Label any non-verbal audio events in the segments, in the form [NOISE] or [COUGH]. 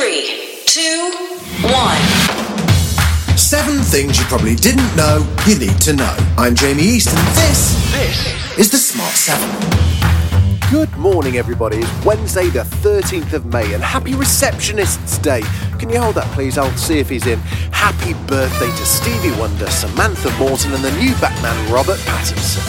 three, two, one. Seven things you probably didn't know you need to know. I'm Jamie East, and this, this is the Smart Seven. Good morning, everybody. It's Wednesday, the 13th of May, and happy Receptionists Day. Can you hold that, please? I'll see if he's in. Happy birthday to Stevie Wonder, Samantha Morton, and the new Batman, Robert Pattinson.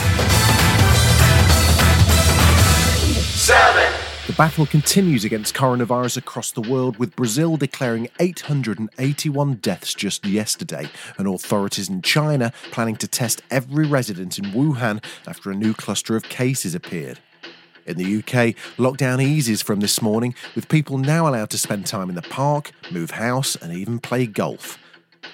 Seven. The battle continues against coronavirus across the world, with Brazil declaring 881 deaths just yesterday, and authorities in China planning to test every resident in Wuhan after a new cluster of cases appeared. In the UK, lockdown eases from this morning, with people now allowed to spend time in the park, move house, and even play golf.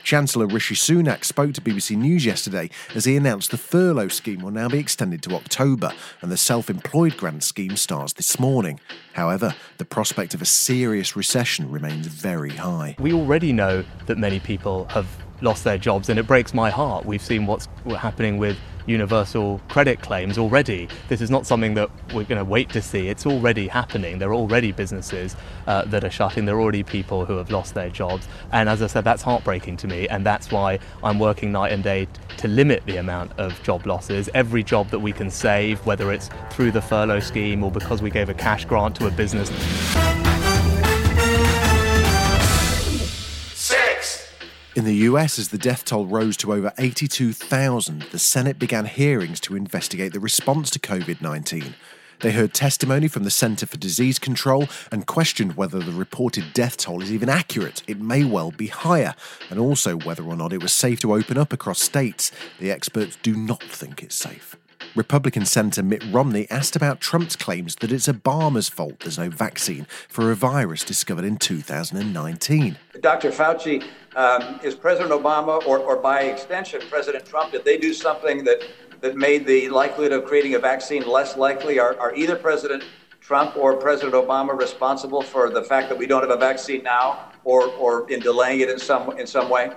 Chancellor Rishi Sunak spoke to BBC News yesterday as he announced the furlough scheme will now be extended to October and the self employed grant scheme starts this morning. However, the prospect of a serious recession remains very high. We already know that many people have lost their jobs, and it breaks my heart. We've seen what's happening with universal credit claims already. This is not something that we're going to wait to see. It's already happening. There are already businesses uh, that are shutting. There are already people who have lost their jobs. And as I said, that's heartbreaking to me. And that's why I'm working night and day to limit the amount of job losses. Every job that we can save, whether it's through the furlough scheme or because we gave a cash grant to a business. In the US, as the death toll rose to over 82,000, the Senate began hearings to investigate the response to COVID 19. They heard testimony from the Centre for Disease Control and questioned whether the reported death toll is even accurate. It may well be higher, and also whether or not it was safe to open up across states. The experts do not think it's safe. Republican Senator Mitt Romney asked about Trump's claims that it's Obama's fault there's no vaccine for a virus discovered in 2019. Dr. Fauci, um, is President Obama, or, or by extension, President Trump, did they do something that, that made the likelihood of creating a vaccine less likely? Are, are either President Trump or President Obama responsible for the fact that we don't have a vaccine now or, or in delaying it in some, in some way?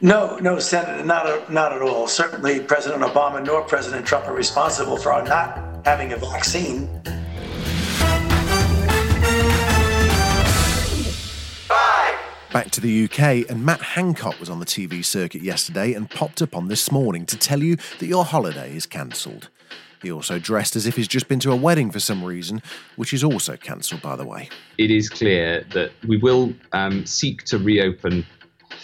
No, no, Senator, not, a, not at all. Certainly, President Obama nor President Trump are responsible for our not having a vaccine. Five. Back to the UK, and Matt Hancock was on the TV circuit yesterday and popped up on this morning to tell you that your holiday is cancelled. He also dressed as if he's just been to a wedding for some reason, which is also cancelled, by the way. it is clear that we will um, seek to reopen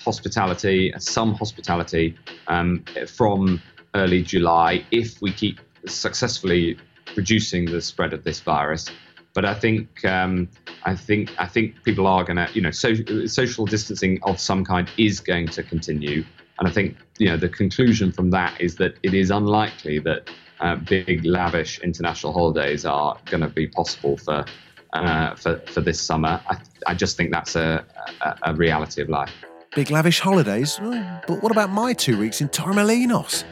hospitality, some hospitality, um, from early July if we keep successfully reducing the spread of this virus. But I think um, I think I think people are going to, you know, so, social distancing of some kind is going to continue, and I think you know the conclusion from that is that it is unlikely that uh, big lavish international holidays are going to be possible for uh, for for this summer. I, I just think that's a, a, a reality of life. Big lavish holidays? But what about my two weeks in Torremolinos?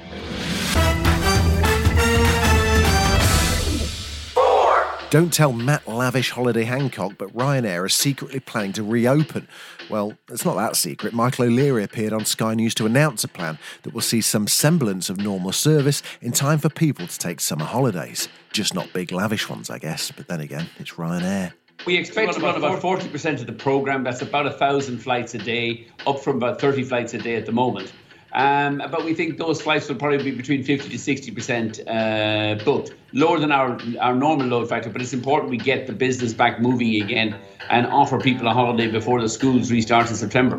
Don't tell Matt Lavish Holiday Hancock, but Ryanair is secretly planning to reopen. Well, it's not that secret. Michael O'Leary appeared on Sky News to announce a plan that will see some semblance of normal service in time for people to take summer holidays. Just not big lavish ones, I guess. But then again, it's Ryanair. We expect to run about 40% of the program. That's about a thousand flights a day, up from about 30 flights a day at the moment. Um, but we think those flights will probably be between 50 to 60% uh, booked, lower than our, our normal load factor. But it's important we get the business back moving again and offer people a holiday before the schools restart in September.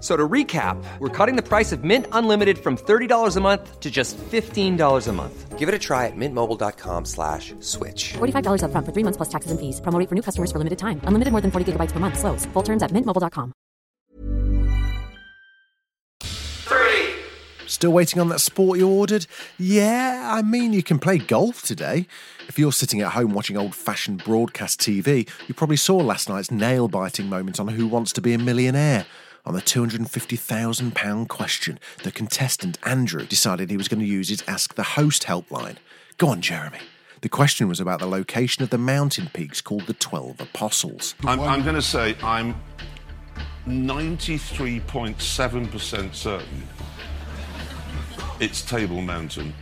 F- So to recap, we're cutting the price of Mint Unlimited from $30 a month to just $15 a month. Give it a try at mintmobile.com slash switch. $45 upfront for three months plus taxes and fees. Promo for new customers for limited time. Unlimited more than 40 gigabytes per month. Slows. Full terms at mintmobile.com. Three. Still waiting on that sport you ordered? Yeah, I mean, you can play golf today. If you're sitting at home watching old fashioned broadcast TV, you probably saw last night's nail biting moment on Who Wants to Be a Millionaire. On the £250,000 question, the contestant Andrew decided he was going to use his Ask the Host helpline. Go on, Jeremy. The question was about the location of the mountain peaks called the Twelve Apostles. I'm, I'm going to say I'm 93.7% certain it's Table Mountain.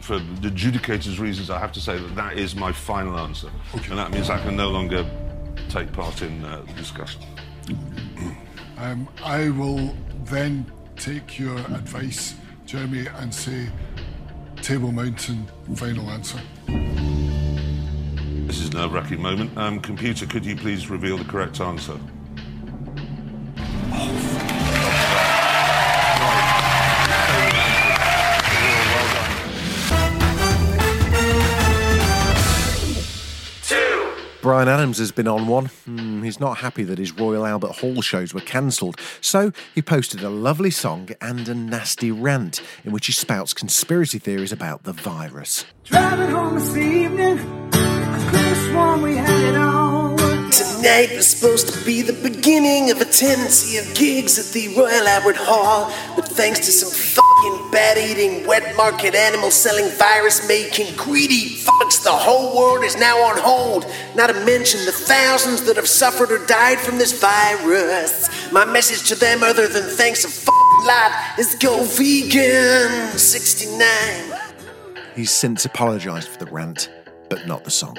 For the adjudicator's reasons, I have to say that that is my final answer. And that means I can no longer take part in uh, the discussion. Um, I will then take your advice, Jeremy, and say Table Mountain, final answer. This is a nerve wracking moment. Um, computer, could you please reveal the correct answer? Bryan Adams has been on one. Hmm, he's not happy that his Royal Albert Hall shows were cancelled, so he posted a lovely song and a nasty rant in which he spouts conspiracy theories about the virus. Driving home this evening, I could have sworn we had it all. Tonight was supposed to be the beginning of a tendency of gigs at the Royal Albert Hall, but thanks to some fucking bat eating, wet market animal selling, virus making, greedy fucks, the whole world is now on hold. Not to mention the thousands that have suffered or died from this virus. My message to them, other than thanks a fucking lot, is go vegan. 69. He's since apologised for the rant, but not the song.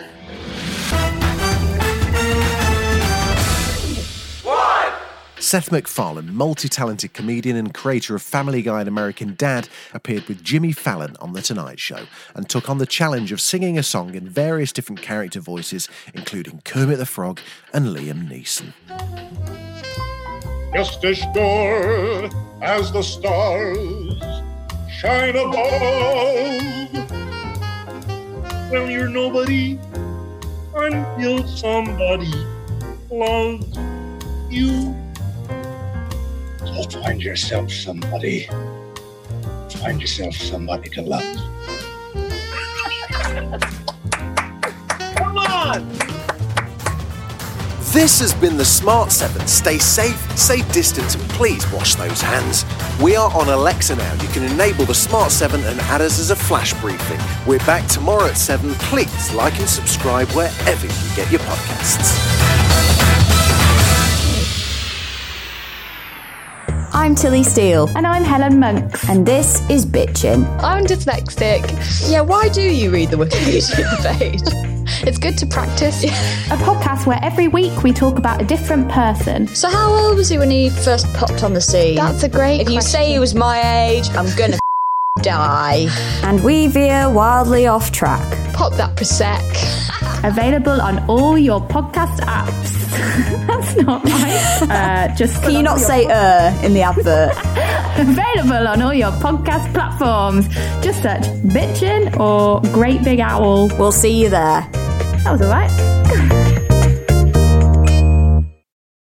Seth MacFarlane, multi talented comedian and creator of Family Guy and American Dad, appeared with Jimmy Fallon on The Tonight Show and took on the challenge of singing a song in various different character voices, including Kermit the Frog and Liam Neeson. just as sure as the stars shine above. Well, you're nobody until somebody loves you. So find yourself somebody. Find yourself somebody to love. Come on! This has been the Smart 7. Stay safe, stay distant, and please wash those hands. We are on Alexa now. You can enable the Smart 7 and add us as a flash briefing. We're back tomorrow at 7. Please like and subscribe wherever you get your podcasts. I'm Tilly Steele. And I'm Helen Monks. And this is Bitchin. I'm dyslexic. Yeah, why do you read the Wikipedia [LAUGHS] page? It's good to practice. a podcast where every week we talk about a different person. So how old was he when he first popped on the scene? That's a great If you say he was my age, I'm gonna [LAUGHS] die. And we veer wildly off track. Pop that Prosec. [LAUGHS] Available on all your podcast apps. [LAUGHS] That's not right. Uh, just Can you not say uh in the advert? [LAUGHS] Available on all your podcast platforms. Just search Bitchin or Great Big Owl. We'll see you there. That was alright.